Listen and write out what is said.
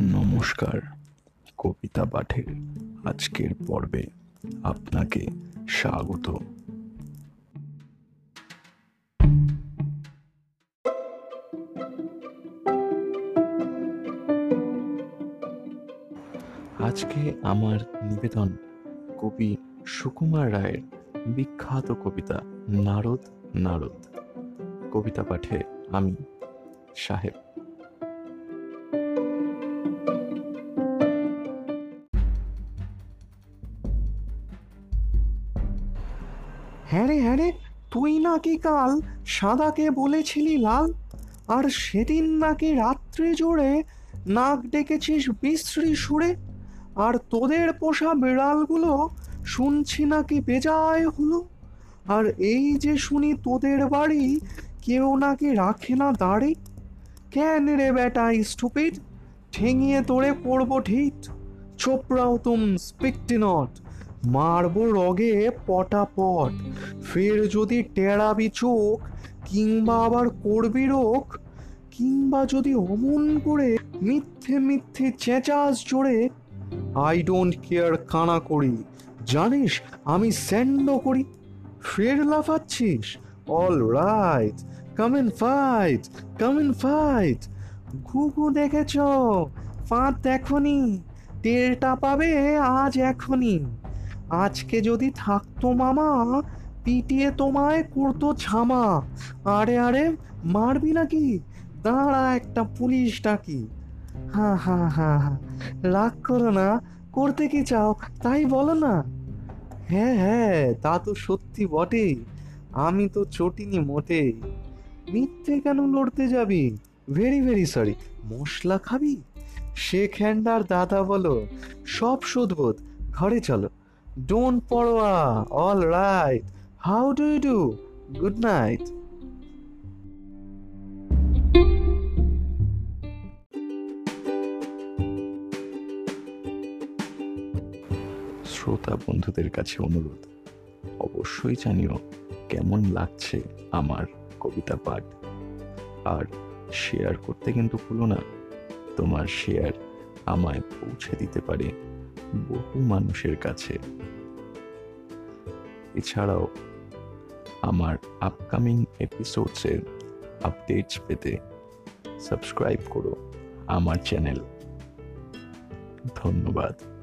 নমস্কার, কবিতা পাঠের আজকের পর্বে আপনাকে স্বাগত। আজকে আমার নিবেদন কবি সুকুমার রায়ের বিখ্যাত কবিতা, নারদ নারদ। কবিতা পাঠে আমি সাহেব হ্যাঁ রে হ্যাঁ রে, তুই নাকি কাল সাদাকে বলেছিলি লাল? আর সেদিন নাকি রাত্রে জোরে নাক ডেকেছিস বিশ্রী সুরে? আর তোদের পোষা বিড়ালগুলো শুনছি নাকি বেজায় হলো? আর এই যে শুনি তোদের বাড়ি কেউ নাকি রাখে না দাঁড়ি? কেন রে বেটা স্টুপিড ঠেঙিয়ে তোরে পড়ব ঠিক চোপড়াও তুম স্পিকটি নট মারবো রগে পটাপট। ফের যদি টেরাবি চোখ, কিংবা আবার করবি রোগ, কিংবা যদি অমন করে মিথ্যে মিথ্যে চেঁচাস জোরে আই ডোন্ট কেয়ার কানা করি। জানিস, আমি স্যান্ড করি। ফের লাফাচ্ছিস? All right come in fight come in fight ঘুঘু দেখেছ? ফাঁদ দেখনি টেরটা পাবে আজ এখনই আজকে যদি থাকতো মামা পিটিয়ে তোমায় করতো ছামা। আরে আরে, মারবি নাকি? দাঁড়া একটা পুলিশ ডাকি। হা হা হা হা রাগ করো না, করতে কি চাও, তাই বলো না। হ্যাঁ হ্যাঁ তা তো সত্যি বটে আমি তো চটিনি মোটে। মিথ্যে কেন লড়তে যাবি? ভেরি ভেরি সরি মশলা খাবি? শেখ হ্যান্ডার দাদা বলো, সব শোধবোধ। ঘরে চলো। Don't Padwa. All right how do you do good night শ্রোতা বন্ধুদের কাছে অনুরোধ। অবশ্যই জানিও কেমন লাগছে আমার কবিতা পাঠ। আর শেয়ার করতে কিন্তু ভুলো না। তোমার শেয়ার আমায় পৌঁছে দিতে পারে বহু মানুষের কাছে। এছাড়াও আমার আপকামিং এপিসোডসের আপডেটস পেতে সাবস্ক্রাইব করো আমার চ্যানেল ধন্যবাদ।